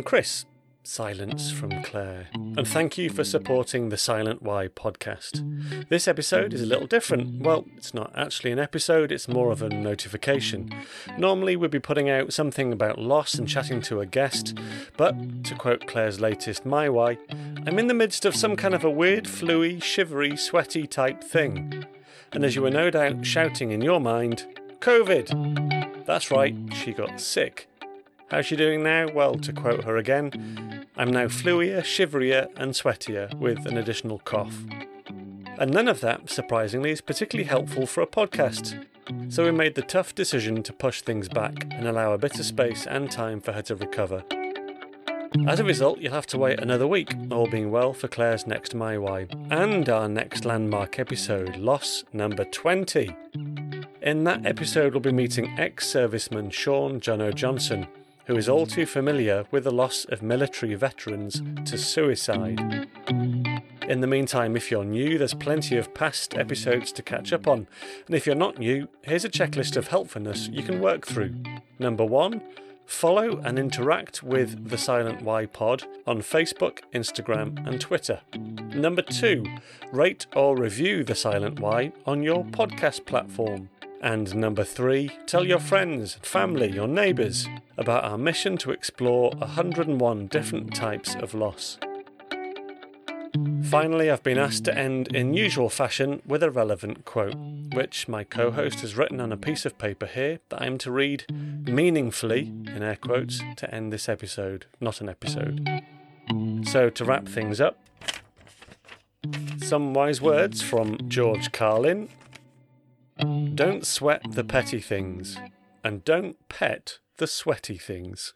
I'm Chris, Silence from Claire, and thank you for supporting the Silent Why podcast. This episode is a little different. Well, it's not actually an episode, it's more of a notification. Normally, we'd be putting out something about loss and chatting to a guest, but to quote Claire's latest My Why, I'm in the midst of some kind of a weird, fluey, shivery, sweaty type thing. And as you were no doubt shouting in your mind, COVID! That's right, she got sick. How's she doing now? Well, to quote her again, I'm now fluier, shiverier, and sweatier with an additional cough. And none of that, surprisingly, is particularly helpful for a podcast. So we made the tough decision to push things back and allow a bit of space and time for her to recover. As a result, you'll have to wait another week, all being well, for Claire's next My Why, and our next landmark episode, Loss number 20. In that episode, we'll be meeting ex serviceman Sean Jono Johnson, who is all too familiar with the loss of military veterans to suicide. In the meantime, if you're new, there's plenty of past episodes to catch up on. And if you're not new, here's a checklist of helpfulness you can work through. Number one, follow and interact with the Silent Why Pod on Facebook, Instagram, and Twitter. Number two, rate or review the Silent Why on your podcast platform. And number three, tell your friends, family, your neighbours about our mission to explore 101 different types of loss. Finally, I've been asked to end in usual fashion with a relevant quote, which my co host has written on a piece of paper here that I am to read meaningfully, in air quotes, to end this episode, not an episode. So, to wrap things up, some wise words from George Carlin don't sweat the petty things, and don't pet the sweaty things.